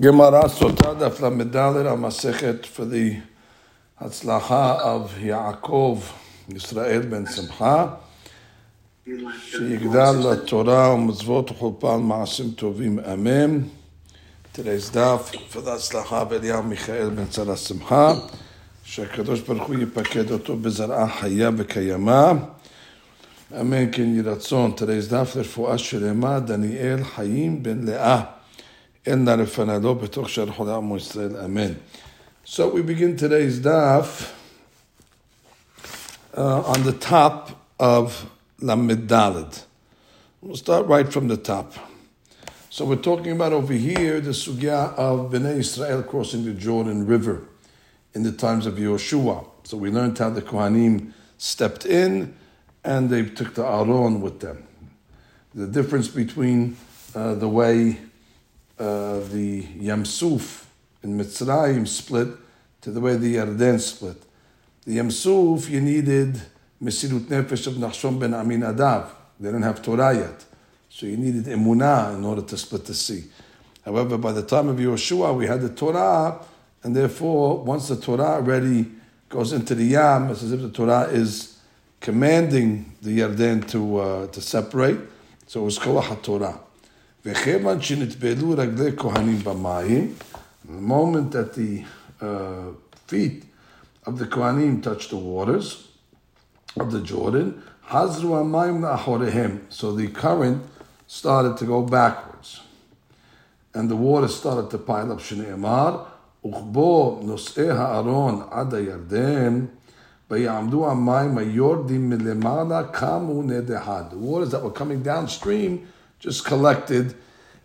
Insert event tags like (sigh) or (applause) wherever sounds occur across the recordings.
Gemara Sota Daf Lamedalet al Masechet for the Hatzlacha of Yaakov Yisrael ben Simcha שיגדל לתורה ומצוות וחופן מעשים טובים אמן. Daf for the הצלחה ואליהו מיכאל בן צרה שמחה שהקדוש ברוך הוא יפקד אותו בזרעה חיה וקיימא אמן כן יהי רצון. Today's daf לרפואה שלמה דניאל חיים בן לאה So we begin today's daf uh, on the top of Lamed Daled. We'll start right from the top. So we're talking about over here the sugya of Bnei Israel crossing the Jordan River in the times of Yoshua. So we learned how the Kohanim stepped in and they took the Aron with them. The difference between uh, the way uh, the Yamsuf in Mitzrayim split to the way the Yarden split. The Yamsuf, you needed Mesirut Nefesh of Nachshon ben Aminadav. They didn't have Torah yet. So you needed Emunah in order to split the sea. However, by the time of Yeshua, we had the Torah, and therefore, once the Torah already goes into the Yam, it's as if the Torah is commanding the Yarden to, uh, to separate. So it was Kolah HaTorah וכיוון שנטבלו רגלי כהנים במים, the moment that the uh, feet of the Kohanim touched the waters of the Jordan, Hazru Amayim Achorehem. So the current started to go backwards. And the water started to pile up Shneimar, Uchbo Nos'e Ha'aron Ad Yarden, ויעמדו המים היורדים מלמעלה קמו נדחד. The waters that were coming downstream just collected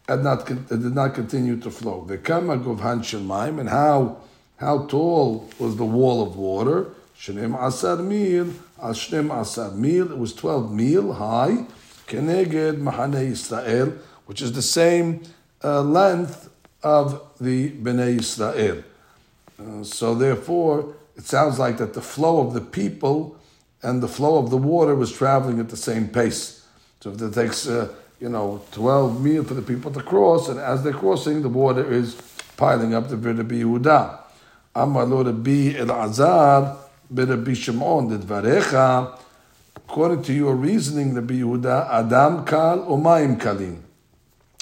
and not did not continue to flow. The Vekama govhan shemaim, and how how tall was the wall of water? Shenem asar mil, ashnem asar mil. It was twelve mil high. Keneged mahane Israel, which is the same uh, length of the Bnei Israel. Uh, so therefore, it sounds like that the flow of the people and the flow of the water was traveling at the same pace. So if it takes uh, you know, 12 mil for the people to cross, and as they're crossing, the water is piling up the Rabbi Yehuda. Amar lo Rabbi Elazar, Rabbi Shimon, Dvarecha, according to your reasoning, Rabbi Yehuda, Adam kal umayim kalim,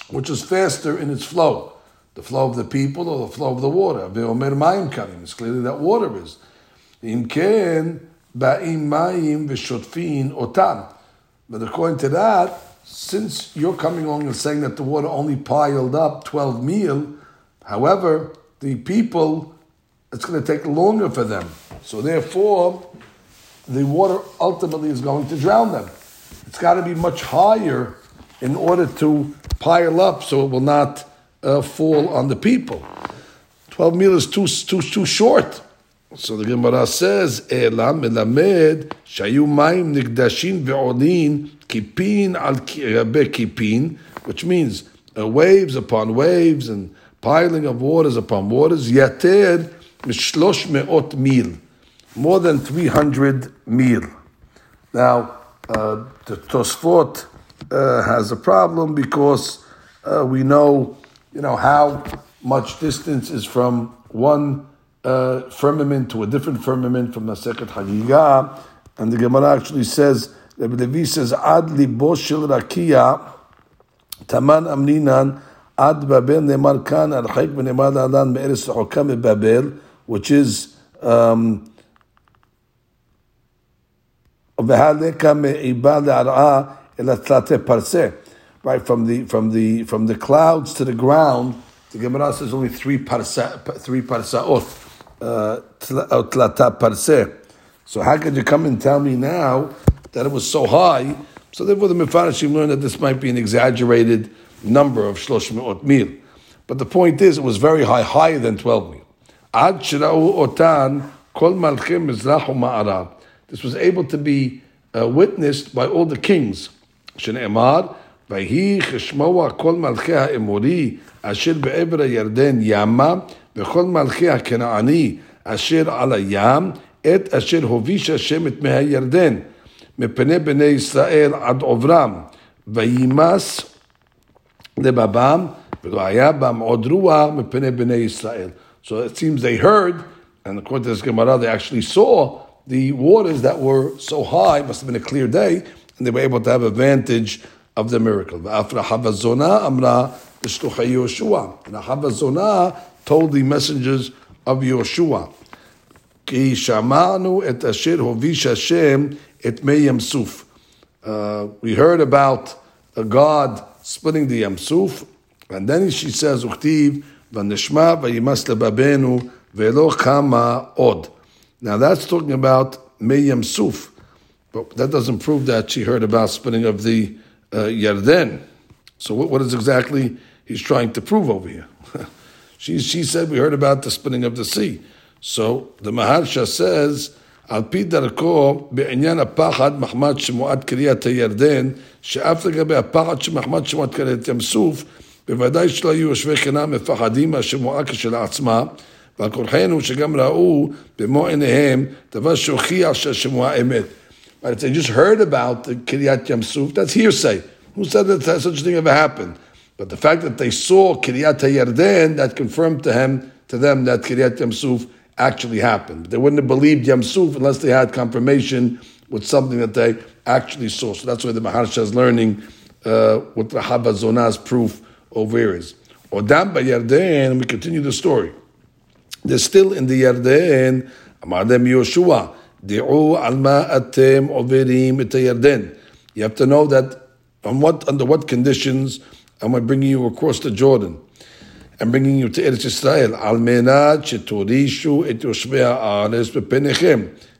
which is faster in its flow, the flow of the people or the flow of the water. Ve'omer mayim kalim, it's clearly that water is. Imken ba'im mayim v'shotfin otam. But according to that, since you're coming along and saying that the water only piled up 12 mil, however, the people, it's going to take longer for them. So therefore, the water ultimately is going to drown them. It's got to be much higher in order to pile up so it will not uh, fall on the people. 12 mil is too, too, too short. So the Gemara says, "Ela melamed shayu mayim nigdashin ve'olin kipin al kipin," which means uh, waves upon waves and piling of waters upon waters. Yater mishlosh me'ot mil, more than three hundred mil. Now, uh, the Tosfot uh, has a problem because uh, we know, you know, how much distance is from one uh, firmament to a different firmament from the Masechet Hagigah, and the Gemara actually says, Rabbi Levi says, Ad libo shel rakia, taman amninan, ad babel nemar kan archek v'nemar la'alan me'eres rechokam babel, which is um, right from the from the from the clouds to the ground. The Gemara says only three parsa three parsaot Tlata Parse. So how could you come and tell me now that it was so high? So therefore the Mefarashim learned that this might be an exaggerated number of Shlosh Me'ot Mil. But the point is, it was very high, higher than 12 mil. Ad Shira'u Otan Kol Malchim Mizrach Ma'arav. This was able to be uh, witnessed by all the kings. Shne'emar, ויהי כשמוע כל מלכי האמורי אשר בעבר הירדן ימה וכל מלכי הכנעני אשר על הים, את אשר הוביש השם את מי הירדן, מפני בני ישראל עד עוברם, וימס לבבם, So it seems they heard, and according to this Gemara, they actually saw the waters that were so high, must have been a clear day, and they were able to have advantage of the miracle. And Havazona told the messengers of Yoshua, Ki shamanu et asher hovish Hashem et meyam suf. Uh, we heard about a God splitting the Yamsuf, and then she says, Uchtiv, lebabenu ve'lo kama od. Now that's talking about Meyam Suf, but that doesn't prove that she heard about splitting of the uh, Yarden. So what, what is exactly he's trying to prove over here? she, she said we heard about the splitting of the sea. So the Maharsha says, על פי דרכו בעניין הפחד מחמד שמועד קריאת הירדן, שאף לגבי הפחד שמחמד שמועד קריאת ים סוף, בוודאי שלא היו יושבי חינם מפחדים מהשמועה כשלעצמה, ועל כורחנו שגם ראו במו עיניהם דבר שהוכיח שהשמועה אמת. Right, if they just heard about the Kiryat Yam Suf, that's hearsay. Who said that such a thing ever happened? But the fact that they saw Kiryat Yarden, that confirmed to him to them that Kiryat Yam Suf actually happened. They wouldn't have believed Yam Suf unless they had confirmation with something that they actually saw. So that's why the Maharsha is learning uh, what Rahaba Zona's proof over here is. Odam Yarden, we continue the story. They're still in the Yarden. Amar them Yoshua. Alma atem. You have to know that on what under what conditions am I bringing you across the Jordan? I'm bringing you to Eretz Israel. Al menat shetorishu et.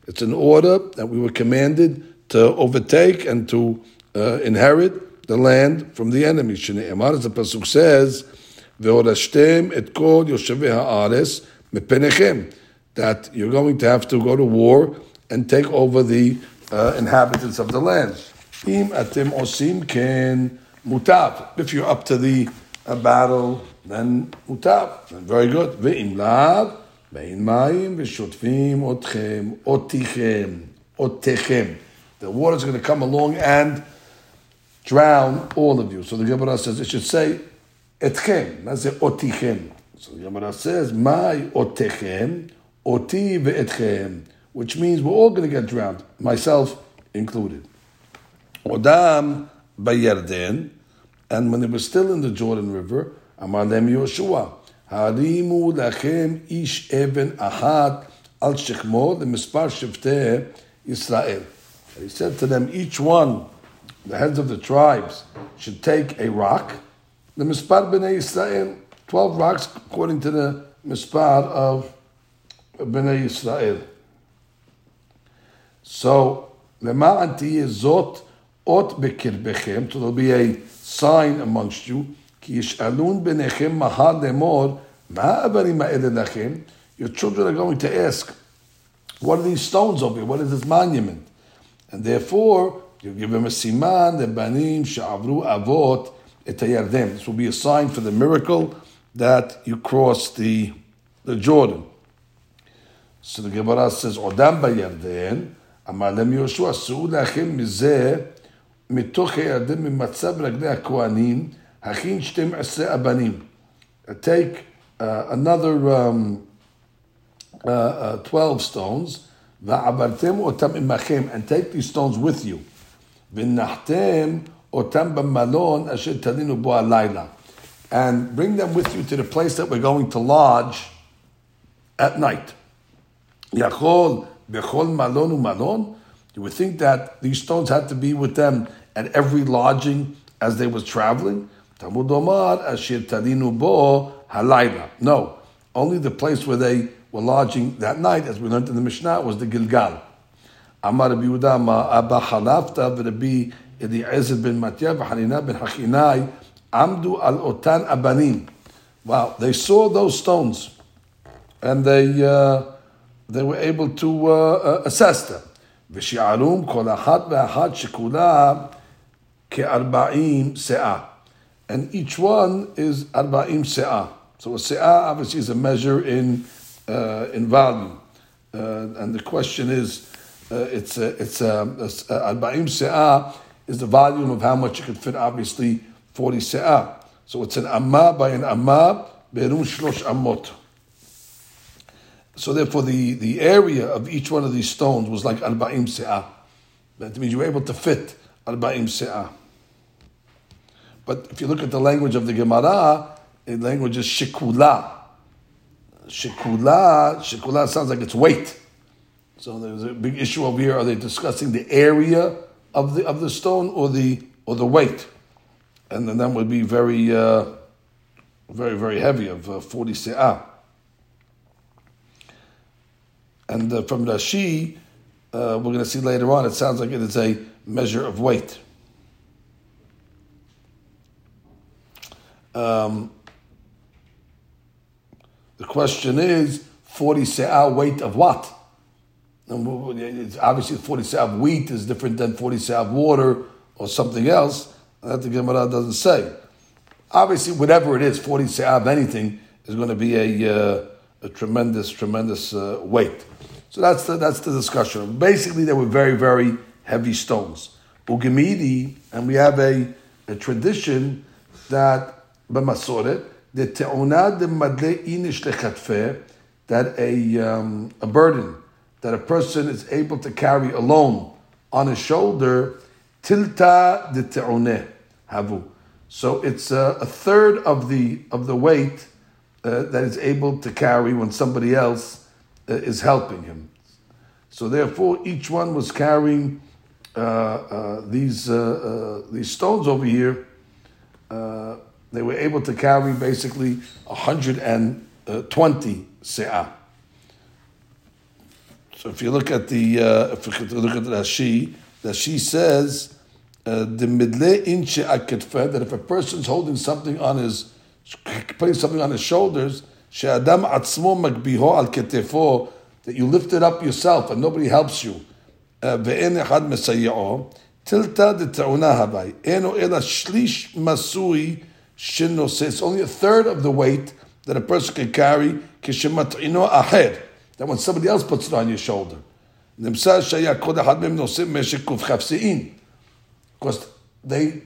It's an order that we were commanded to overtake and to uh, inherit the land from the enemy. Shneimar, as the pasuk says, "Ve'orashtem et kol yoshvei haaretz bepenechem." That you're going to have to go to war and take over the uh, inhabitants of the land. Im atem osim ken mutav. If you're up to the uh, battle then mutav, very good. Ve'im lav, ve'in mayim, ve'shotfim otchem, otichem, otechem. The water's going to come along and drown all of you. So the Gemara says it should say etchem, not say otichem. So the Gemara says, my otechem, oti ve'etchem, which means we're all going to get drowned, myself included. Odam bayarden, and when they were still in the Jordan River, אמר להם יהושע, הרימו לכם איש אבן אחת על שכמו למספר שבטי ישראל. He said to them, each one, the heads of the tribes, should take a rock. The mispar b'nei Israel, 12 rocks according to the mispar of b'nei Israel. So, למען תהיה זאת Ot bekirbechem, so there'll be a sign amongst you. Ki yish'alun benechem mahar lemor, ma'abarim ha'elelachem. Your children are going to ask, what are these stones over here? What is this monument? And therefore, you give them a siman, the banim she'avru avot etayardem. This will be a sign for the miracle that you crossed the, the Jordan. So the Gemara says, Odam bayarden, amar lem Yoshua, su'u lachem mizeh מתוך הירדן, ממצב רגלי הכהנים, Hachin shtem abanim. Take uh, another um, uh, uh, 12 stones, va'abartem otam imachem, and take these stones with you. V'nachtem otam b'malon asher talinu bo alayla. And bring them with you to the place that we're going to lodge at night. Yachol bechol malon u'malon. you would think that these stones had to be with them at every lodging as they was traveling. Bo. No, only the place where they were lodging that night, as we learned in the Mishnah, was the Gilgal. Abanim. Wow, they saw those stones, and they uh, they were able to uh, uh, assess them. ושיערום כל אחת ואחת שכולה כארבעים שאה and each one is arba'im se'ah. So a se'ah obviously is a measure in uh, in value, uh, and the question is, uh, it's a, it's a, arba'im se'ah is the volume of how much you could fit. Obviously, forty se'ah. So it's an amma by an amma, berun shlosh amot. So therefore, the, the area of each one of these stones was like arba'im se'ah. That means you were able to fit arba'im se'ah. But if you look at the language of the Gemara, the language is shikula. Shikula, shikula sounds like it's weight. So there's a big issue over here. Are they discussing the area of the of the stone or the or the weight? And then that would be very, uh, very, very heavy of uh, 40 se'ah. And uh, from Rashi, uh, we're going to see later on, it sounds like it is a measure of weight. Um, the question is 40 se'ah weight of what? And obviously, 40 se'ah wheat is different than 40 se'ah water or something else. That the Gemara doesn't say. Obviously, whatever it is, 40 se'ah of anything is going to be a, uh, a tremendous, tremendous uh, weight. So that's the, that's the discussion. Basically, they were very, very heavy stones. Ugemidi, and we have a, a tradition that, b'masoret, the te'onah de madle inish lechatfeh, that a, um, a burden that a person is able to carry alone on his shoulder, tilta de te'oneh havu. So it's a, a, third of the of the weight uh, that is able to carry when somebody else uh, is helping him. So therefore, each one was carrying uh, uh, these uh, uh, these stones over here. They were able to carry basically 120 se'ah. So if you look at the if you look at the Rashi, Rashi says the midle inche that if a person's holding something on his putting something on his shoulders, She'adam atzmo magbiho al ketefo, that you lift it up yourself and nobody helps you. Ve'en echad mesayya'o, tilta de ta'una havai. Eno ela shlish masui shinno It's only a third of the weight that a person can carry, kishemat'ino ahed, that when somebody else puts it on your shoulder. Because they,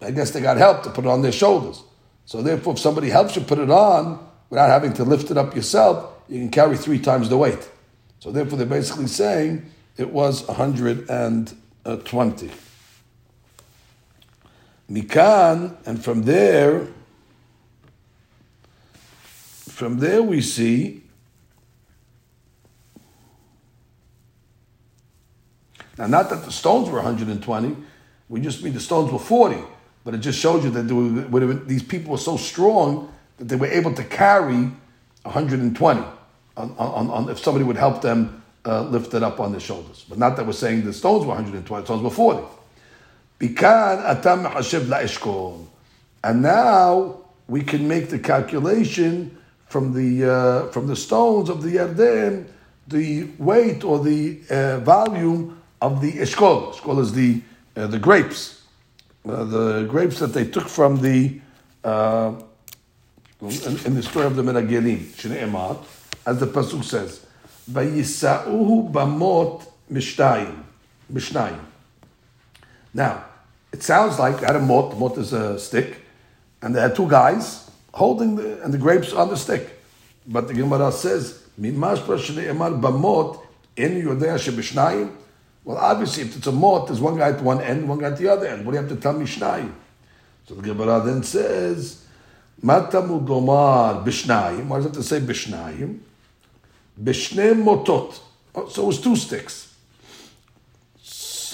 I guess they got help to put it on their shoulders. So therefore, if somebody helps you put it on, without having to lift it up yourself, you can carry three times the weight. So therefore, they're basically saying it was 120. Uh, Mikan, and from there, from there we see now not that the stones were 120, we just mean the stones were 40, but it just shows you that were, these people were so strong that they were able to carry 120 on, on, on if somebody would help them uh, lift it up on their shoulders. But not that we're saying the stones were 120, the stones were 40. And now we can make the calculation from the uh, from the stones of the Yarden, the weight or the uh, volume of the eshkol. Eshkol is the uh, the grapes, uh, the grapes that they took from the uh, in, in the story of the Meragelim, Shne'emar, as the Pasuk says, Vayisa'uhu bamot mishnayim. Mishnayim. Now, it sounds like they had a mot, mot is a stick, and they had two guys holding the, and the grapes on the stick. But the Gemara says, Mimash Shne'emar bamot in Yodea shebishnayim. Well, obviously, if it's a mot, there's one guy at one end, one guy at the other end. What do you have to tell Mishnayim? So the Gemara then says, Lomar bishnayim. Why does it have to say bishnayim? Bishne motot. Oh, so it was two sticks.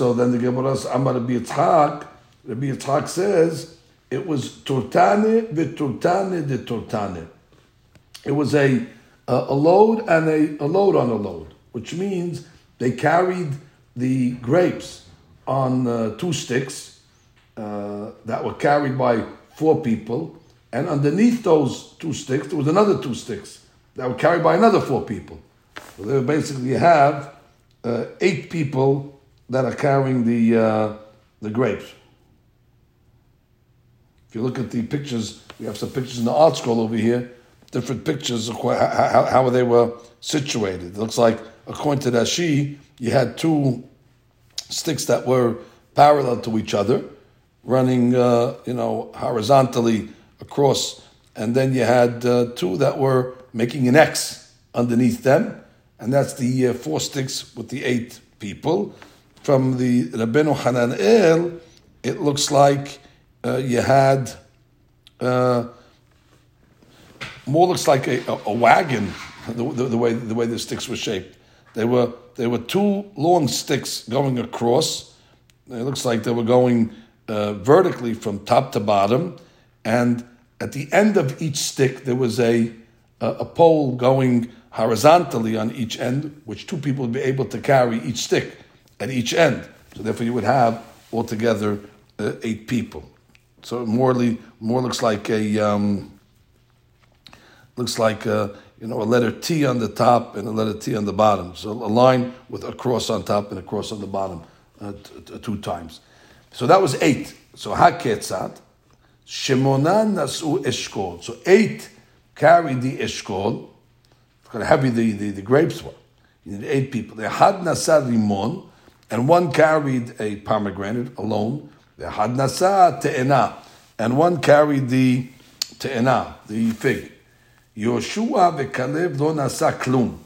So then the Gemara says, Amar Rabbi Yitzchak, Rabbi Yitzchak says, it was turtane v'turtane de turtane. It was a, a, load and a, a load on a load, which means they carried the grapes on uh, two sticks uh, that were carried by four people, and underneath those two sticks, there was another two sticks that were carried by another four people. So they basically have uh, eight people that are carrying the uh, the grapes. If you look at the pictures, we have some pictures in the ArtScroll over here. Different pictures of how, how they were situated. It looks like, according to Rashi, you had two sticks that were parallel to each other, running, uh, you know, horizontally across, and then you had uh, two that were making an X underneath them, and that's the uh, four sticks with the eight people. From the Rabbeinu Hananel, it looks like uh, you had uh, more looks like a, a, a wagon. The, the, the, way the way the sticks were shaped, they were they were two long sticks going across. It looks like they were going uh, vertically from top to bottom, and at the end of each stick there was a a, pole going horizontally on each end, which two people would be able to carry each stick at each end. So therefore, you would have altogether uh, eight people. So morely more looks like a um, looks like a, you know a letter T on the top and a letter T on the bottom. So a line with a cross on top and a cross on the bottom uh, t- t- two times. So that was eight. So haketzat shemonan nasu eshkol. So eight carried the eshkol. Look how heavy the, the, the grapes were. You need eight people. They had nasar rimon, and one carried a pomegranate alone. They had nasa te'ena, and one carried the te'ena, the fig. Yoshua ve'kalev lo nasa klum.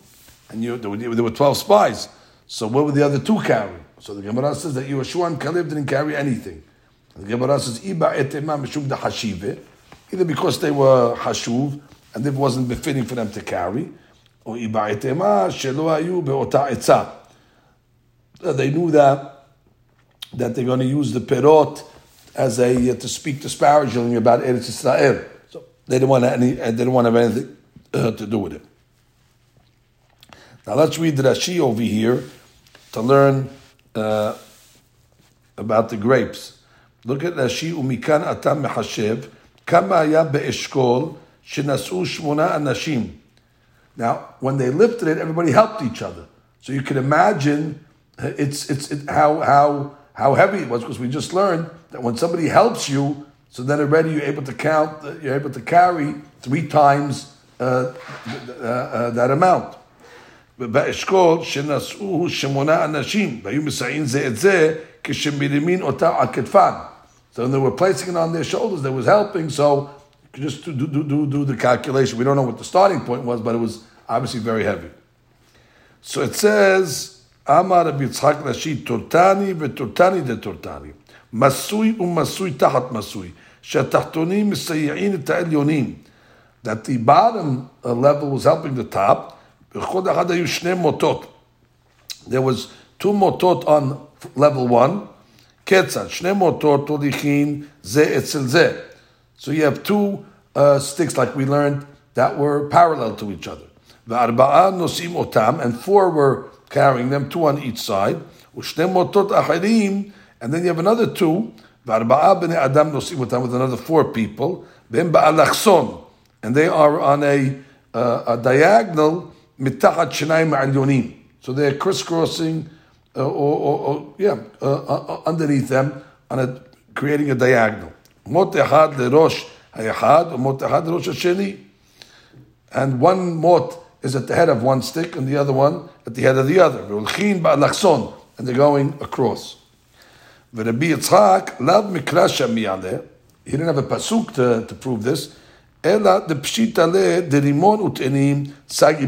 And you, there, were, there were 12 spies. So what were the other two carrying? So the Gemara says that Yoshua and Kalev didn't carry anything. The Gemara says, Iba etema mishum de hashive. Either because they were hashuv, and it wasn't befitting for them to carry, or Iba etema shelo ayu be'ota etza. They knew that that they're going to use the perot as a uh, to speak disparagingly about Eretz Israel. So they didn't want any. They didn't want to have anything uh, to do with it. Now let's read the Rashi over here to learn uh, about the grapes. Look at Rashi umikan atam mehashev kama haya be'eshkol shenasu shmona anashim. Now, when they lifted it, everybody helped each other. So you can imagine uh, it's it's it, how how how heavy it was because we just learned that when somebody helps you, so then already you're able to count, uh, you're able to carry three times uh, uh, uh, that amount. באשכול שנשאו שמונה אנשים והיו מסייעים זה את זה כשמרימין אותה על כתפן. So they were placing it on their shoulders. That was helping. So just to do, do, do, do the calculation. We don't know what the starting point was, but it was obviously very heavy. So it says, Amar Yitzhak Rashi Turtani veTortani de Tortani. Masui umasui tahat masui. Shatahtonim misayin et. That the bottom uh, level was helping the top. There was two motot on level one. כיצד? שני מוטות הוליכין זה אצל זה. So you have two uh, sticks like we learned that were parallel to each other. וארבעה נושאים אותם, and four were carrying them, two on each side, ושני מוטות אחרים, and then you have another two, וארבעה בני אדם נושאים אותם with another four people, והם באלכסון, and they are on a, uh, a diagonal מתחת שיניים העליונים. So they're crisscrossing, uh, uh, or, or, or yeah, uh, uh, underneath them on a, creating a diagonal. Mot echad lerosh hayachad, or mot echad lerosh hasheni. And one mot is at the head of one stick, and the other one at the head of the other. V'ulchin ba'alachson, and they're going across. V'Rabbi Yitzchak lav mikrasha miyaleh. He didn't have a pasuk to, to prove this. Ela the pshitale de rimon utenim sagi.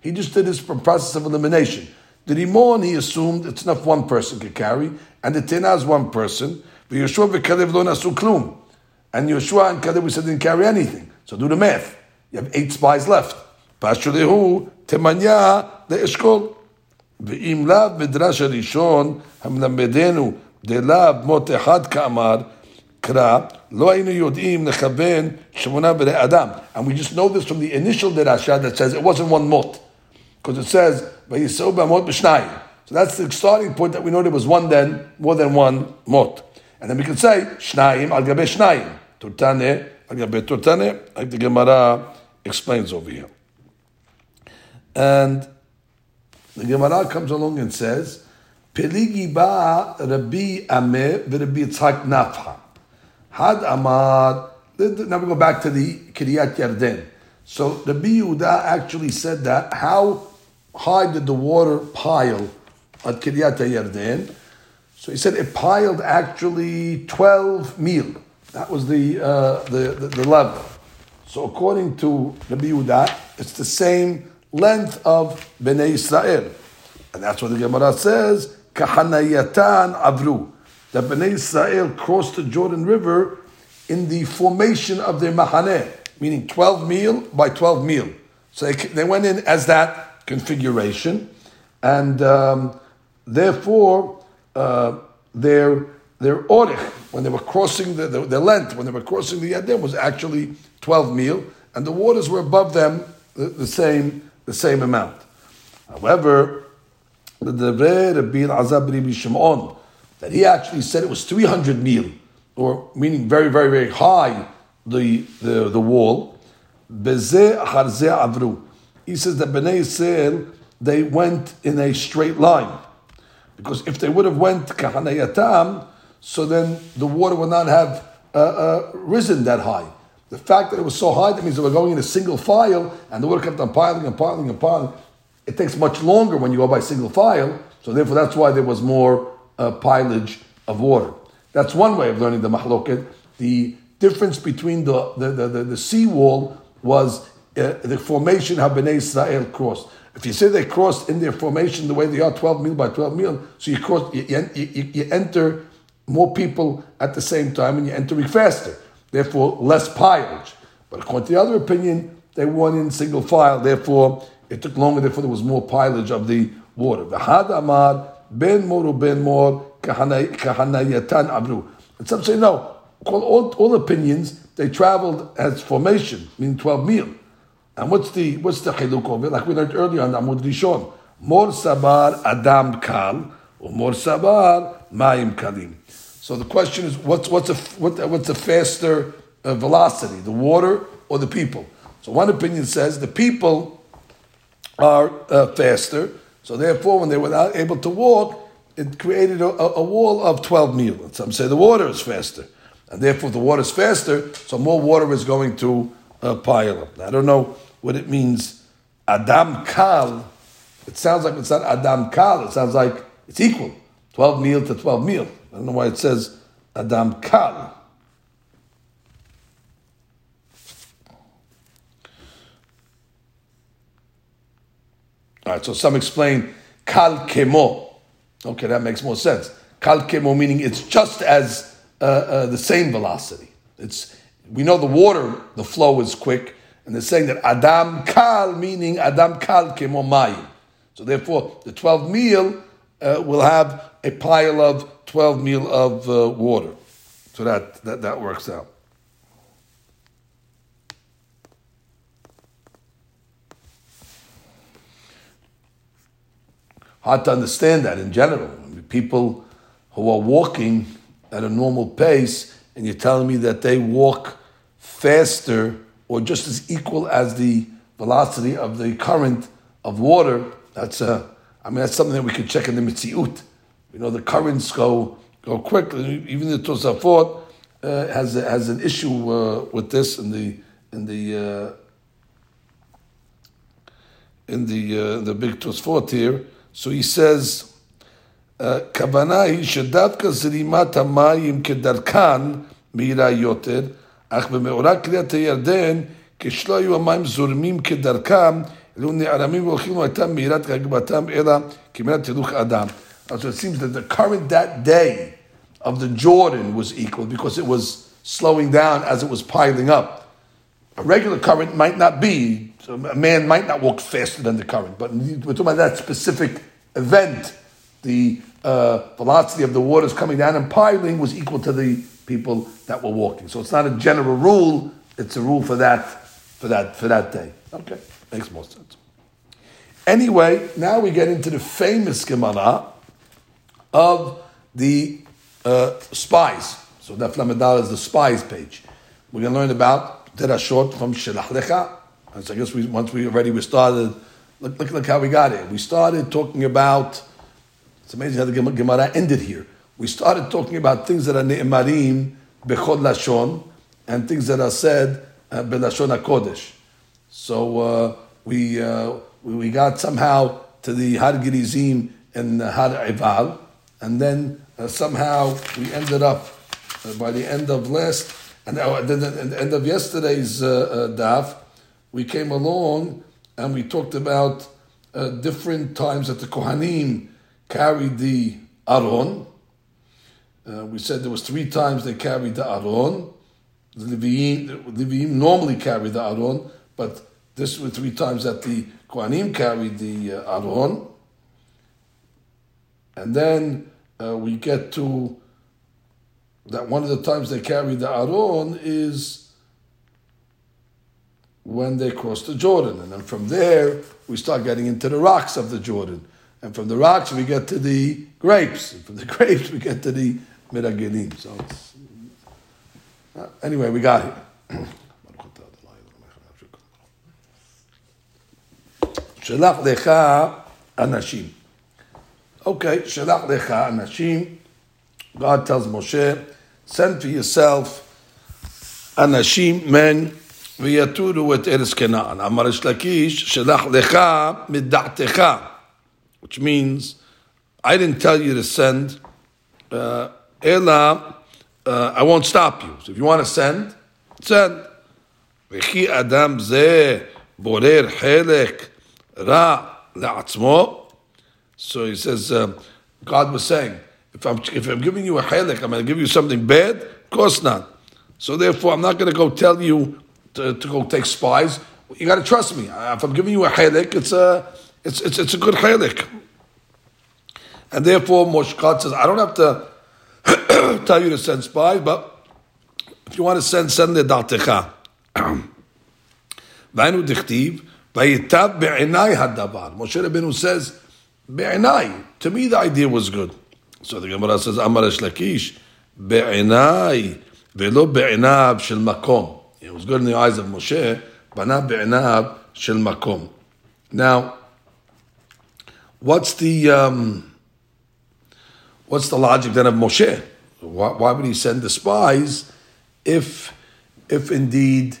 He just did this from process of elimination. The rimon, he assumed it's enough one person could carry, and the tena is one person. Yeshua v'kalev lo nasu klum. And Yeshua and Kalev, we said, didn't carry anything. So do the math. You have eight spies left. Pashulehu temanya le'eshkol. ואם לאו מדרש הראשון המלמדנו דלאו מות אחד כאמר קרא, לא היינו יודעים לכוון שמונה בני אדם. And we just know this from the initial derasha that says it wasn't one mot. because it says vayiso b'amot b'shnayim. So that's the starting point that we know there was one then more than one mot, and then we can say shnayim al gabe shnayim turtane al gabe turtane like the Gemara explains over here, and the Gemara comes along and says. Peligi ba Rabbi Ami v'Rabbi Yitzhak Nafha. had Amad." Now we go back to the Kiryat Yarden. So Rabbi Yehuda actually said that. How high did the water pile at Kiryat Yarden? So he said it piled actually 12 mil. That was the, uh, the, the, the, level. So according to Rabbi Yehuda, it's the same length of Bnei Israel. And that's what the Gemara says, Kahanayatan Avru. That Bnei Israel crossed the Jordan River in the formation of their Mahaneh, meaning 12 mil by 12 mil. So they, they went in as that configuration, and um, therefore uh, their their when they were crossing the, the, the, length, when they were crossing the Yadim, was actually 12 mil, and the waters were above them the, the same, the same amount. However, the Rabbi Azabri Shimon, that he actually said it was 300 mil, or meaning very, very, very high, the, the, the wall. Avru. He says that Bnei Yisrael, they went in a straight line. Because if they would have went kahanayatam, so then the water would not have uh, uh, risen that high. The fact that it was so high, that means they were going in a single file, and the water kept on piling and piling and piling. It takes much longer when you go by single file, so therefore that's why there was more uh, pilage of water. That's one way of learning the mahloket. The difference between the, the, the, the, the was uh, the formation how Bnei Israel crossed. If you say they crossed in their formation the way they are, 12 mil by 12 mil, so you cross, you, you, you enter more people at the same time and you're entering faster. Therefore, less pilage. But according to the other opinion, they went in single file. Therefore, it took longer. Therefore, there was more pilage of the water. V'had amar ben mor ben mor kahanayatan abru. And some say no. All, all opinions they traveled as formation, meaning twelve mil. And what's the what's the chiluk? Like we learned earlier on Amud Rishon, mor sabar adam kal, or mor sabar mayim kalim. So the question is, what's what's a what, what's a faster uh, velocity, the water or the people? So one opinion says the people are uh, faster. So therefore, when they were not able to walk, it created a, a wall of twelve mil. some say the water is faster, and therefore, the water is faster, so more water is going to uh, pile up. I don't know what it means. Adam kal. It sounds like it's not Adam kal. It sounds like it's equal. Twelve mil to twelve mil. I don't know why it says Adam Kal. All right, so some explain Kal Kemo. Okay, that makes more sense. Kal Kemo meaning it's just as uh, uh, the same velocity. It's we know the water, the flow is quick, and they're saying that Adam Kal meaning Adam Kal Kemo Mayim. So therefore, the twelve mil uh, will have a pile of 12 mil of uh, water. So that, that, that works out. Hard to understand that in general. I mean, people who are walking at a normal pace, and you're telling me that they walk faster or just as equal as the velocity of the current of water, that's a, uh, I mean, that's something that we could check in the Mitziut. You know, the currents go go quickly. Even the Tosafot uh, has has an issue uh, with this in the in the uh, in the uh, the big Tosafot here. So he says. כוונה היא שדווקא זרימת המים כדרכן מהירה יותר, אך במאורע קריאת הירדן, כשלא היו המים זורמים כדרכם, אלו נערמים והולכים הייתה מהירת הגבהתם, אלא כמילת הילוך אדם. So it seems that the current that day of the Jordan was equal because it was slowing down as it was piling up. A regular current might not be, so a man might not walk faster than the current, but we're talking about that specific event. The uh, velocity of the waters coming down and piling was equal to the people that were walking. So it's not a general rule; it's a rule for that for that for that day. Okay, makes more sense. Anyway, now we get into the famous Gemara of the uh, spies. So that Lamadal is the spies page. We're going to learn about Terashot from Shelach Lecha. So I guess we, once we already we started, look, look, look how we got here. We started talking about, it's amazing how the Gemara ended here. We started talking about things that are ne'emarim bechod lashon and things that are said uh, belashon hakodesh. So uh, we, uh, we, got somehow to the Har Gerizim and Har Ival, and then uh, somehow we ended up uh, by the end of last, and uh, then at the end of yesterday's uh, daf, we came along and we talked about different times that the Kohanim carried the Aron. Uh, we said there was three times they carried the Aron. The Leviim, normally carry the Aron, but this were three times that the Kohanim carried the uh, Aron. And then uh, we get to that one of the times they carried the Aron is when they cross the Jordan. And then from there, we start getting into the rocks of the Jordan. And from the rocks, we get to the grapes. And from the (laughs) grapes, we get to the Miragilim. So uh, anyway, we got here. שלח לך אנשים. Okay, שלח לך אנשים. God tells Moshe, send for yourself אנשים, men, ויתורו את ארץ כנען. אמר יש לקיש, שלח לך מדעתך. Which means, I didn't tell you to send, uh, אלא, uh, I won't stop you. So if you want to send, send. וכי אדם זה בורר חלק ra la'atzmo. So he says, uh, God was saying, if I'm, if I'm giving you a helik, I'm going to give you something bad? Of course not. So therefore, I'm not going to go tell you to, to go take spies. You got to trust me. If I'm giving you a helik, it's a, it's, it's, it's a good helik. And therefore, Moshe God says, I don't have to (coughs) tell you to send spies, but if you want to send, send the datecha. (coughs) Vainu dichtiv, Vayitab be'enai hadavar. Moshe Rabbeinu says, be'enai. To me, the idea was good. So the Gemara says, Amar Lakish, be'enai, ve'lo be'enav shel makom. It was good in the eyes of Moshe, but not be'enav shel makom. Now, what's the um, what's the logic then of Moshe? Why, why would he send the spies if if indeed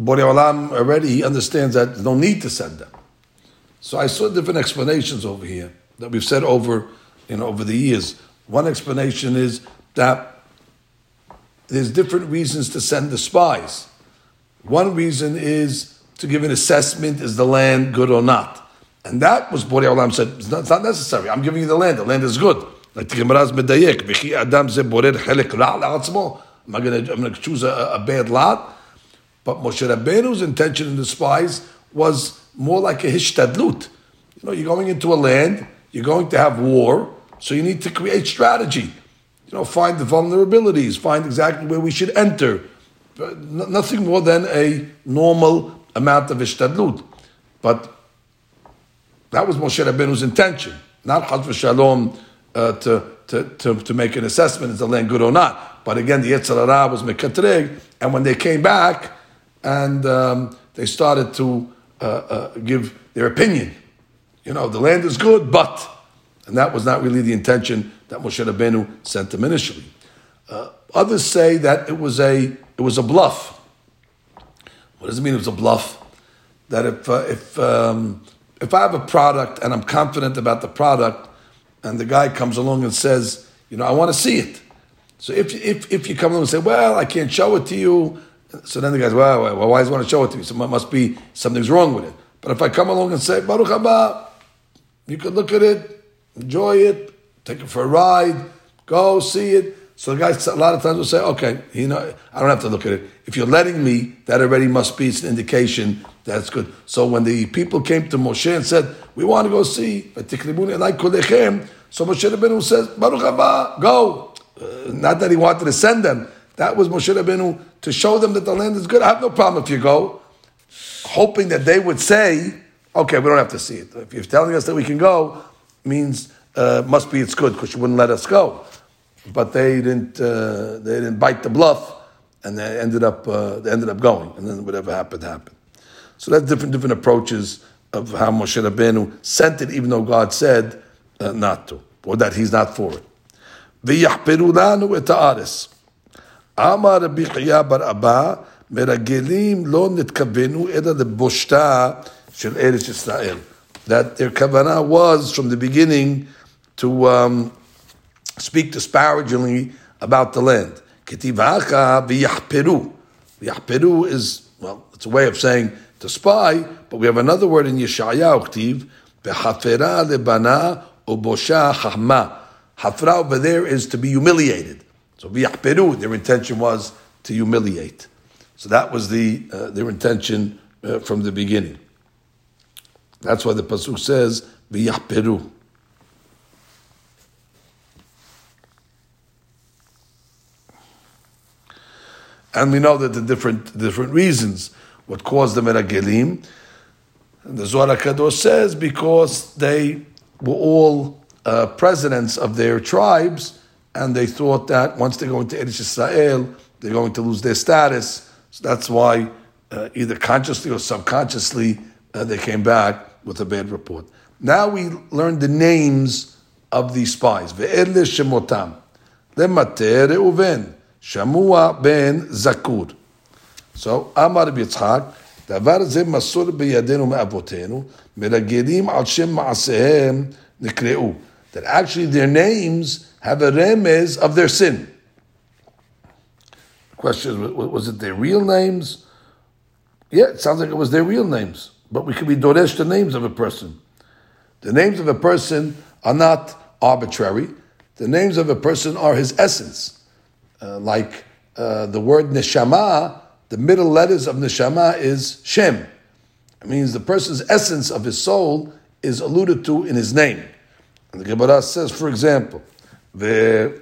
Borei Olam already understands that there's no need to send them. So I saw different explanations over here that we've said over, you know, over the years. One explanation is that there's different reasons to send the spies. One reason is to give an assessment: is the land good or not? And that was Borei Olam said it's not, it's not, necessary. I'm giving you the land. The land is good. Like the adam ze borer chelek ra Am I going to choose a, a bad lot? But Moshe Rabbeinu's intention in the spies was more like a hishtadlut. You know, you're going into a land, you're going to have war, so you need to create strategy. You know, find the vulnerabilities, find exactly where we should enter. Nothing more than a normal amount of hishtadlut. But that was Moshe Rabbeinu's intention, not chad v'shalom uh, to, to, to, to make an assessment, is the land good or not? But again, the Yetzer Hara was mekatreg, and when they came back, and um, they started to uh, uh, give their opinion. You know, the land is good, but, and that was not really the intention that Moshe Rabbeinu sent them initially. Uh, others say that it was a it was a bluff. What does it mean? It was a bluff. That if uh, if um, if I have a product and I'm confident about the product, and the guy comes along and says, you know, I want to see it. So if if if you come along and say, well, I can't show it to you, so then the guy's, well, well, why does he want to show it to me? So it must be something's wrong with it. But if I come along and say, Baruch haba, you could look at it, enjoy it, take it for a ride, go see it. So the guys a lot of times will say, okay, you know, I don't have to look at it. If you're letting me, that already must be an indication that's good. So when the people came to Moshe and said, we want to go see, so Moshe Rabbeinu says, Baruch haba, go. Uh, not that he wanted to send them, that was Moshe Rabbeinu to show them that the land is good. I have no problem if you go, hoping that they would say, "Okay, we don't have to see it. If you're telling us that we can go, means uh, must be it's good because you wouldn't let us go." But they didn't. Uh, they didn't bite the bluff, and they ended up. Uh, they ended up going, and then whatever happened happened. So that's different different approaches of how Moshe Rabbeinu sent it, even though God said uh, not to, or that He's not for it. אמר רבי חייא בר אבא, מרגלים לא נתכוונו אלא לבושתה של ארץ ישראל. That their kavanah was from the beginning to um, speak disparagingly about the land. Ketivacha v'yachperu. V'yachperu is, well, it's a way of saying to spy, but we have another word in Yeshayahu, Ktiv, v'hafera lebana ubosha hahma. Hafra over there is to be humiliated. So v'yachperu, their intention was to humiliate. So that was the uh, their intention uh, from the beginning. That's why the pasuk says v'yachperu. And we know that the different different reasons what caused the meragelim. And the Zohar Kadosh says because they were all uh, presidents of their tribes, and they thought that once they go into Eretz Israel, they're going to lose their status. So that's why, uh, either consciously or subconsciously, uh, they came back with a bad report. Now we learn the names of these spies. Ve'ele shemotam. Lemater Reuven. Shamua ben Zakur. So, Amar Yitzchak, דבר זה מסור בידינו מאבותינו, מרגלים על שם מעשיהם נקראו. That actually their names have a remez of their sin. The question is, was it their real names? Yeah, it sounds like it was their real names. But we could be doresh the names of a person. The names of a person are not arbitrary. The names of a person are his essence. Uh, like uh, the word neshama, the middle letters of neshama is shem. It means the person's essence of his soul is alluded to in his name. And the Gemara says, for example, the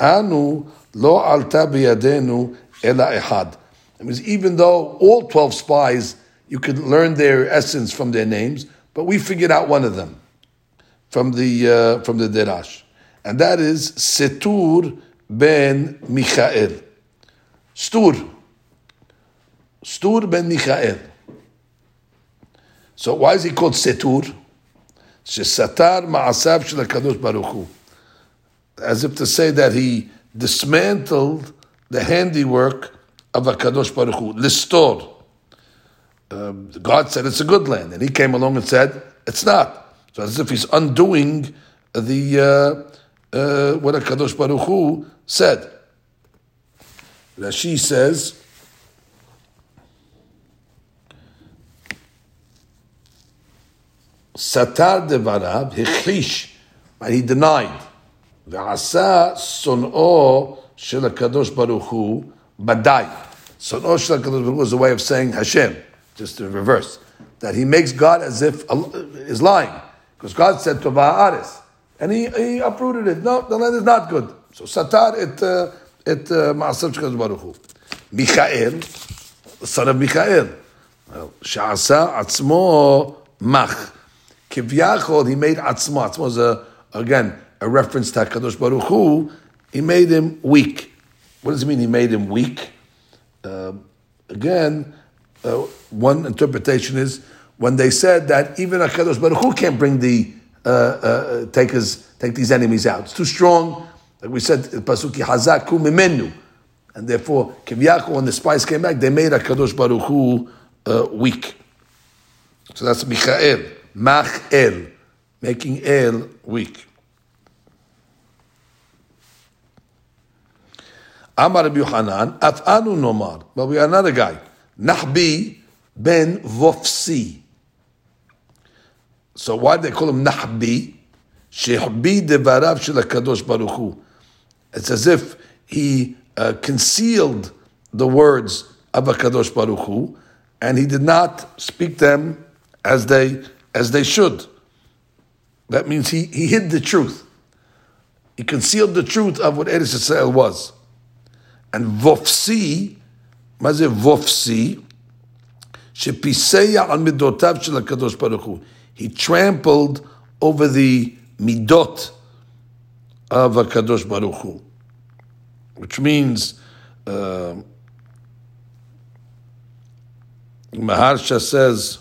anu lo alta biyadenu ela ehad. It means even though all 12 spies, you could learn their essence from their names, but we figured out one of them from the, uh, from the Derash. And that is Setur ben Michael. Stur. Stur ben Michael. So why is he called Setur? Shesatar ma'asav shel HaKadosh Baruch Hu. As if to say that he dismantled the handiwork of HaKadosh Baruch Hu. Listor. Um, God said it's a good land, and he came along and said it's not. So as if he's undoing the uh, uh, what HaKadosh Baruch Hu said. Rashi says, Satar devarav hichish, and he denied. Ve'asa son'o shel HaKadosh Baruch Hu badai. Son'o shel HaKadosh Baruch Hu is a way of saying Hashem, just in reverse. That he makes God as if is lying. Because God said to Ba'aris, and he, he uprooted it. No, the land is not good. So Satar it uh, it Maasav Shekadosh Baruch Hu. Michael, son of Michael. Sha'asa Atzmo Mach. Kivyachol, he made Atzmo. Atzmo is a, again, a reference to HaKadosh Baruch Hu. He made him weak. What does it mean he made him weak? Uh, again, uh, one interpretation is when they said that even HaKadosh Baruch Hu can't bring the, uh, uh, take, his, take these enemies out. It's too strong. Like we said, Pasuki Hazaku Mimenu. And therefore, Kivyako, when the spies came back, they made HaKadosh Baruch Hu uh, weak. So that's Michael. Mach El. Making El weak. Amar Rabbi Yochanan, Af'anu Nomar. But we are another guy. Nahbi ben Vofsi. So why do they call him Nahbi? Shehbi devarav shel HaKadosh Baruch Hu. It's as if he uh, concealed the words of HaKadosh Baruch Hu, and he did not speak them as they as they should. That means he, he hid the truth. He concealed the truth of what Eretz Yisrael was. And vofsi, maze vofsi, shepiseya al midotav shel HaKadosh Baruch Hu. He trampled over the midot of HaKadosh Baruch Hu, which means uh, Maharsha says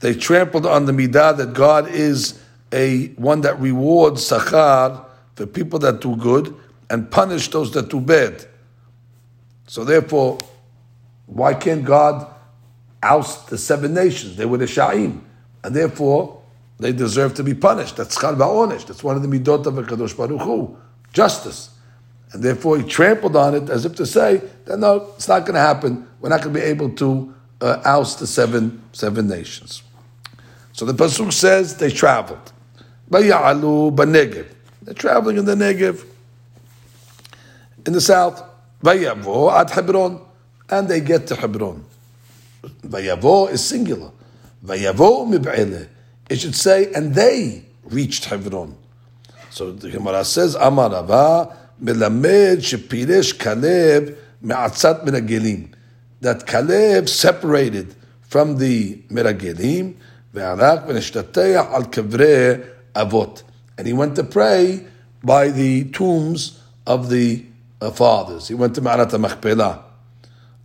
they trampled on the midah that God is a one that rewards sachar for people that do good and punish those that do bad. So therefore, why can't God oust the seven nations? They were the Sha'im. And therefore, they deserve to be punished. That's chal ba'onish. That's one of the midot of HaKadosh Baruch Hu. justice. And therefore he trampled on it as if to say that no, it's not going to happen. We're not going to be able to uh, oust the seven, seven nations. So the Pasuk says they traveled. Baya'alu Banegev. They're traveling in the Negev, in the south. Vayavo ad Hebron. And they get to Hebron. Vayavo is singular. Vayavo mib'ele. It should say, and they reached Hebron. So the Gemara says, Amar Rava, melamed shepiresh Kaleb me'atzat meragelim. That Kaleb separated from the meragelim, ve'alak v'neshtateach al kevre avot. And he went to pray by the tombs of the uh, fathers. He went to Ma'arat Machpelah.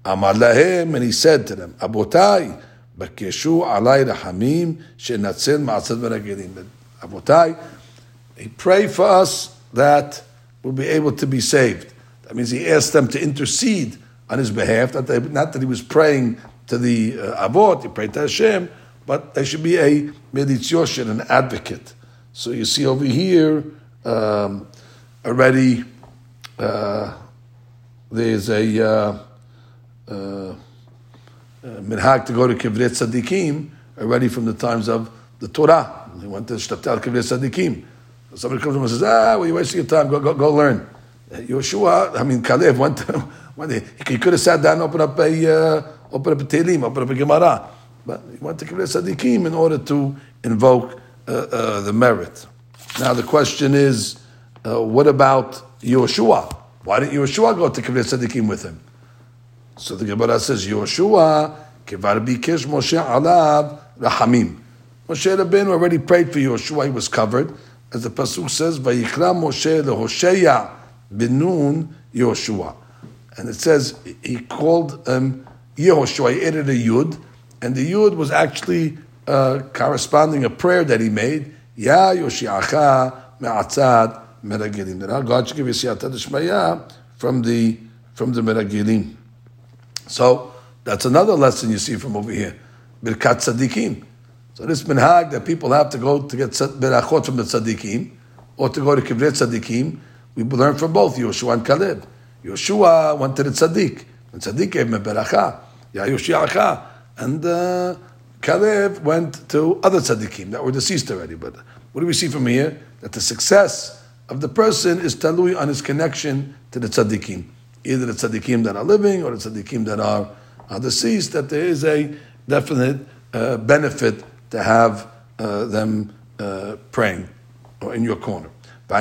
Amar lahem, and he said to them, Abotai, bakeshu alay rahamim, shenatzil ma'atzad meragelim. Abotai, he prayed for us that we'll be able to be saved. That means he asked them to intercede on his behalf. That they, not that he was praying to the uh, Avot, he prayed to Hashem, but there should be a meditzioshim, an advocate. So you see over here um, already uh, there's a uh, uh, uh minhag to go to Kivret Tzadikim already from the times of the Torah. He went to Shtatel Kivret Tzadikim. Somebody comes to him and says, ah, well, you're wasting your time, go, go, go learn. Yeshua, I mean, Kalev went to, (laughs) went to, he could have sat down opened up a, uh, open up a Tehillim, open up a Gemara. But he went to Kivret Tzadikim in order to invoke uh, uh, the merit. Now the question is, uh, what about Yeshua? Why didn't Yeshua go to Kivret Tzadikim with him? So the Gemara says, Yeshua, Kivar Bikesh Moshe Alav Rahamim. Moshe Rabbeinu already prayed for Yeshua, he was covered as the pasuk says, "Vayikra Moshe leHosheya benun Yehoshua," and it says he called um, Yehoshua. He added a yud, and the yud was actually uh, corresponding a prayer that he made. Ya Yoshiacha me'atzad meragilim. That God should give you from the from the meragilim. So that's another lesson you see from over here. Birkat tzadikim. So this minhag that people have to go to get berachot from the tzaddikim, or to go to kivret tzaddikim, we learn from both Yoshua and Caleb. Yoshua went to the tzaddik, and tzaddik gave him a beracha, ya Yoshiacha, and uh, Caleb went to other tzaddikim that were deceased already. But what do we see from here? That the success of the person is talui on his connection to the tzaddikim, either the tzaddikim that are living or the tzaddikim that are, are deceased. That there is a definite uh, benefit to have uh, them uh, praying or in your corner. So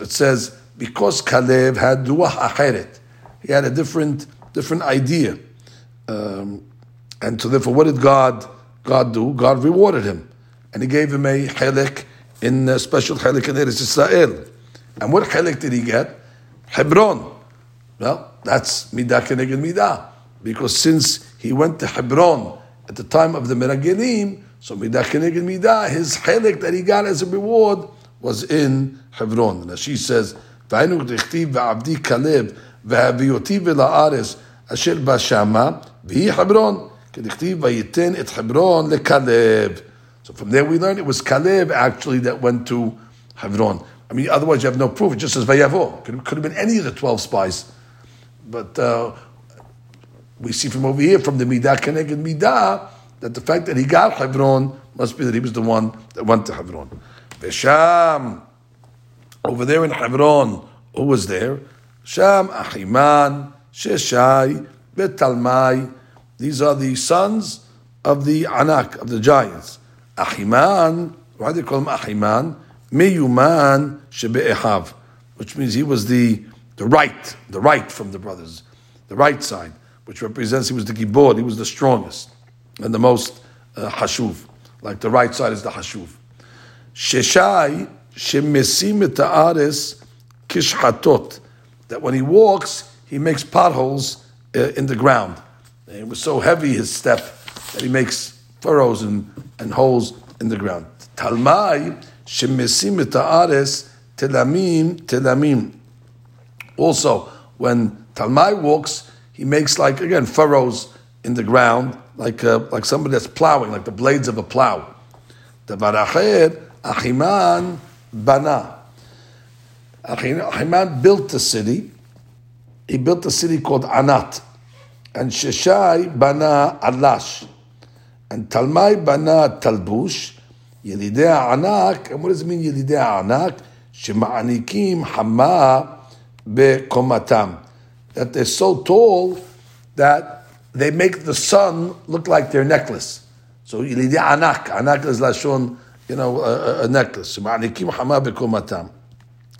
it says, because Kalev had ruach acheret, he had a different, different idea. Um, and so therefore, what did God, God do? God rewarded him And he gave him a chelik in a special chelik in Eretz Israel. And what chelik did he get? Hebron. Well, that's midah keneged midah. Because since he went to Hebron at the time of the Meragelim, so midah keneged midah, his chelik that he got as a reward was in Hebron. And as she says, והיינו דכתיב ועבדי כלב והביאותי ולארץ אשר בשמה והיא חברון. כדכתיב ויתן את חברון לכלב. So from there we learn it was Caleb actually that went to Hebron. I mean, otherwise you have no proof. It just says Vayavo. Could, could have been any of the 12 spies. But uh, we see from over here, from the Midah Keneged Midah, that the fact that he got Hebron must be that he was the one that went to Hebron. Vesham, over there in Hebron, who was there? Sham, Ahiman, Sheshai, Betalmai. These are the sons of the Anak, of the giants. Ahiman, why do they call him Ahiman? Meyuman Shebe'ehav, which means he was the the right, the right from the brothers, the right side, which represents he was the gibor, he was the strongest and the most uh, hashuv. Like the right side is the hashuv. Sheshai shemesim et kishhatot. That when he walks, he makes potholes uh, in the ground. And it was so heavy his step that he makes furrows and, and holes in the ground. Talmai shemesim ares telamim telamim. Also, when Talmai walks, he makes like again furrows in the ground, like uh, like somebody that's plowing, like the blades of a plow. The varacher achiman bana. Achiman built the city. He built a city called Anat, and Sheshai bana Alash. And Talmai bana Talbush. ילידי הענק, and what does it mean ילידי הענק? שמעניקים חמה בקומתם. That they're so tall that they make the sun look like their necklace. So ילידי ענק, ענק is לשון, you know, a, a necklace. שמעניקים חמה בקומתם.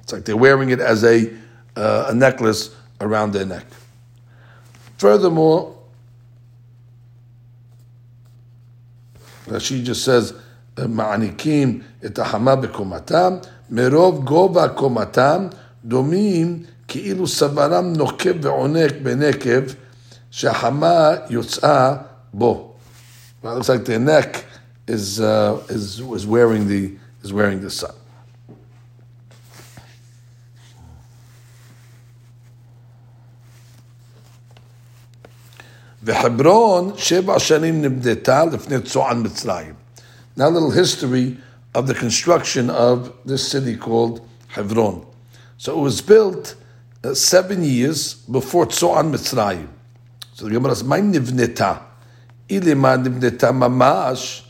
It's like they're wearing it as a, uh, a necklace around their neck. Furthermore, she just says, מעניקים את החמה בקומתם, מרוב גובה קומתם, דומים כאילו סברם נוקב ועונק בנקב, שהחמה יוצאה בו. Well, it looks like their neck is, uh, is, is, wearing the, is wearing the sun. וחברון שבע שנים נבנתה לפני צוען מצרים. Now a little history of the construction of this city called Hebron. So it was built uh, seven years before Tzoan Mitzrayim. So the Gemara says, "My nivneta, ilema nivneta mamash."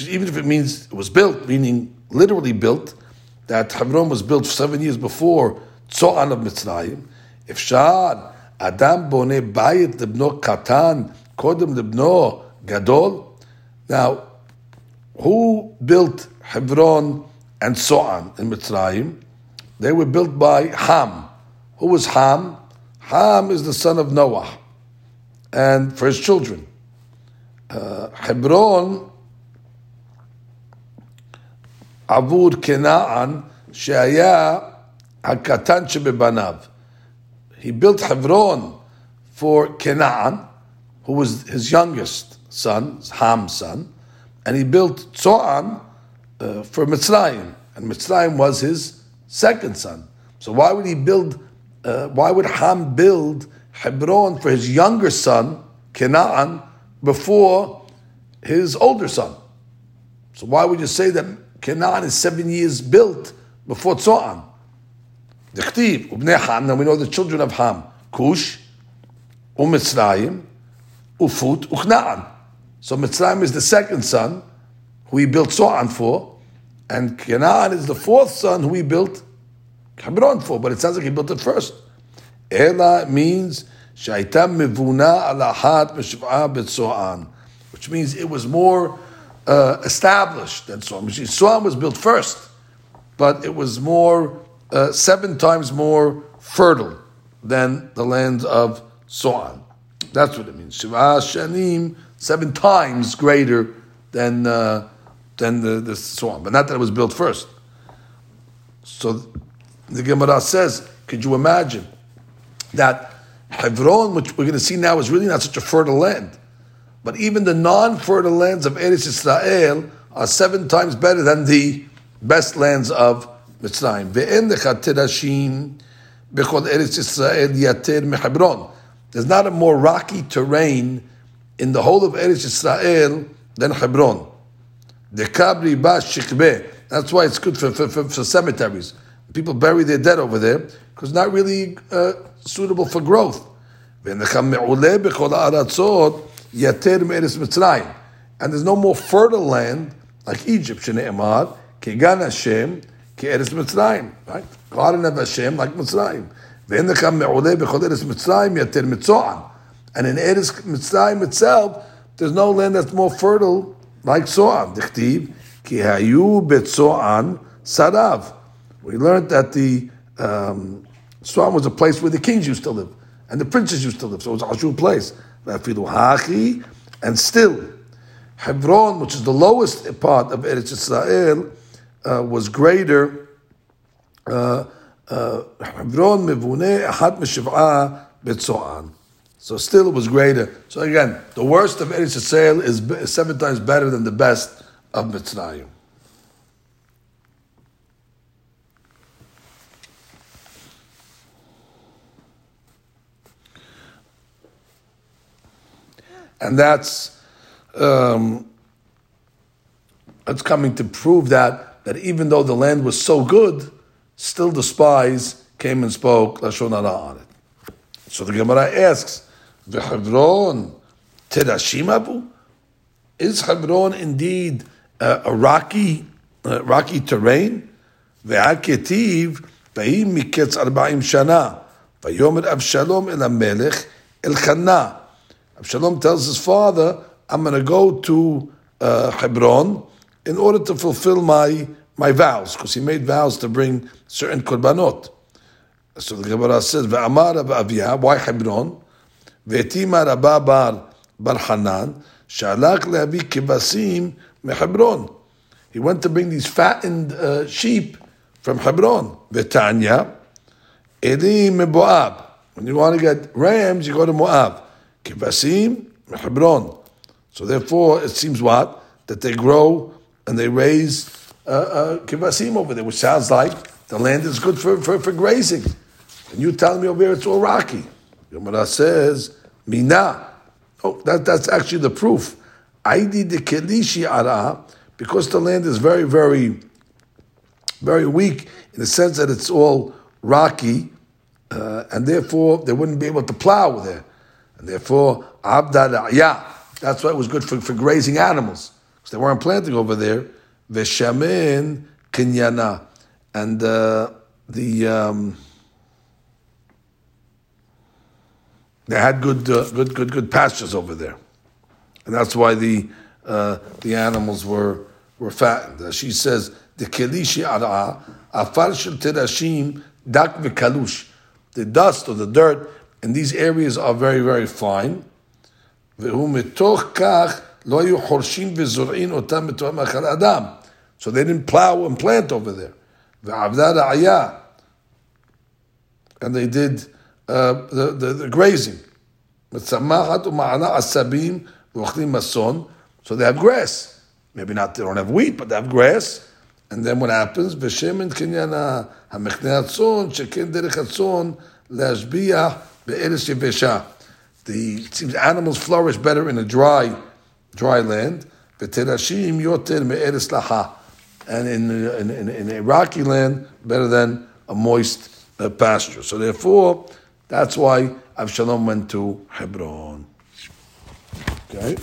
Even if it means it was built, meaning literally built, that Hebron was built seven years before Tzoan of Mitzrayim. If Shad Adam bone bayit lebno katan kodem lebno gadol. Now, who built Hebron and so on in Mitzrayim? They were built by Ham. Who was Ham? Ham is the son of Noah, and for his children. Uh, Hebron, עבור כנען שהיה הקטן שבבניו. He built Hebron for Canaan, who was his youngest son, Ham's son, and he built Tzoan uh, for Mitzrayim, and Mitzrayim was his second son. So why would he build? Uh, why would Ham build Hebron for his younger son Canaan before his older son? So why would you say that Canaan is seven years built before Tzoan? The Khtiv, Ubnei Ham, now we know the children of Ham, Cush, Um Mitzrayim, Ufut, Uchna'an. So Mitzrayim is the second son who he built So'an for, and Kena'an is the fourth son who he built Hebron for, but it sounds like he built it first. Ela means shaitam Mivuna Alahat Meshiv'a B'Tso'an, which means it was more uh, established than So'an. So'an was built first, but it was more uh, seven times more fertile than the land of So'an. That's what it means. Shiva Shanim, seven times greater than uh, than the, the So'an, but not that it was built first. So the Gemara says, could you imagine that Hebron, which we're going to see now, is really not such a fertile land, but even the non-fertile lands of Eretz Israel are seven times better than the best lands of Mitzrayim. Ve'en lechatedashim bechol Eretz Israel yater mehebron. There's not a more rocky terrain in the whole of Eretz Israel than Hebron. The kabri shikbe. That's why it's good for, for, for, for, cemeteries. People bury their dead over there because not really uh, suitable for growth. And there's no more fertile land like Egypt. Shne'emar kegan Hashem ke'eretz Mitzrayim. Right? Of Hashem like Mitzrayim. And in Eretz Mitzrayim itself, there's no land that's more fertile like So'an. Dichtiv, ki hayu betzo'an sarav. We learned that the um, was a place where the kings used to live and the princes used to live. So it was a Hashul place. And still, Hebron, which is the lowest part of Eretz Israel, uh, was greater. Uh, betzoan. So still it was greater. So again, the worst of Eretz Yisrael is seven times better than the best of Mitzrayim. And that's um, it's coming to prove that that even though the land was so good, still the spies came and spoke lashon hara on it. So the Gemara asks, "V'Hebron terashim abu? Is Hebron indeed uh, a rocky, uh, rocky terrain? V'hi miketz arba'im shana." Vayomer Avshalom el Amelech el Chana. Avshalom tells his father, I'm going to go to uh, Hebron in order to fulfill my, my vows, because he made vows to bring certain korbanot. So the Gemara says, Ve'amar Aviyah, why Hebron? Ve'tima Rabba bar, bar Hanan, Shalak le'avi kibasim mehebron. He went to bring these fattened uh, sheep from Hebron. Ve'tanya, Elim Moab. When you want to get rams, you go to Moab. Kivasim, Hebron. So therefore, it seems what? That they grow and they raise uh, uh, kivasim over there, which sounds like the land is good for, for, for grazing. And you tell me over here it's all rocky. Yomara says, Mina. Oh, that, that's actually the proof. Aidi de Kelishi Ara, because the land is very, very, very weak in the sense that it's all rocky, uh, and therefore they wouldn't be able to plow there. And therefore, abda yeah, that's why it was good for, for grazing animals they weren't planting over there. Veshamin kinyana, and uh, the um, they had good, uh, good, good, good pastures over there, and that's why the uh, the animals were were fattened. She says the kelishi ara afar shel terashim dak v'kalush the dust or the dirt in these areas are very, very fine. So they didn't plow and plant over there. And they did uh, the, the, the grazing. So they have grass. Maybe not, they don't have wheat, but they have grass. And then what happens? ושמן קניין המחנה הצאן, שכן דרך הצאן להשביע בארץ יבשה. The, it seems animals flourish better in a dry, dry land. V'terashim yoter me'eres laha. And in, in, in, in, a rocky land, better than a moist uh, pasture. So therefore, that's why Avshalom went to Hebron. Okay?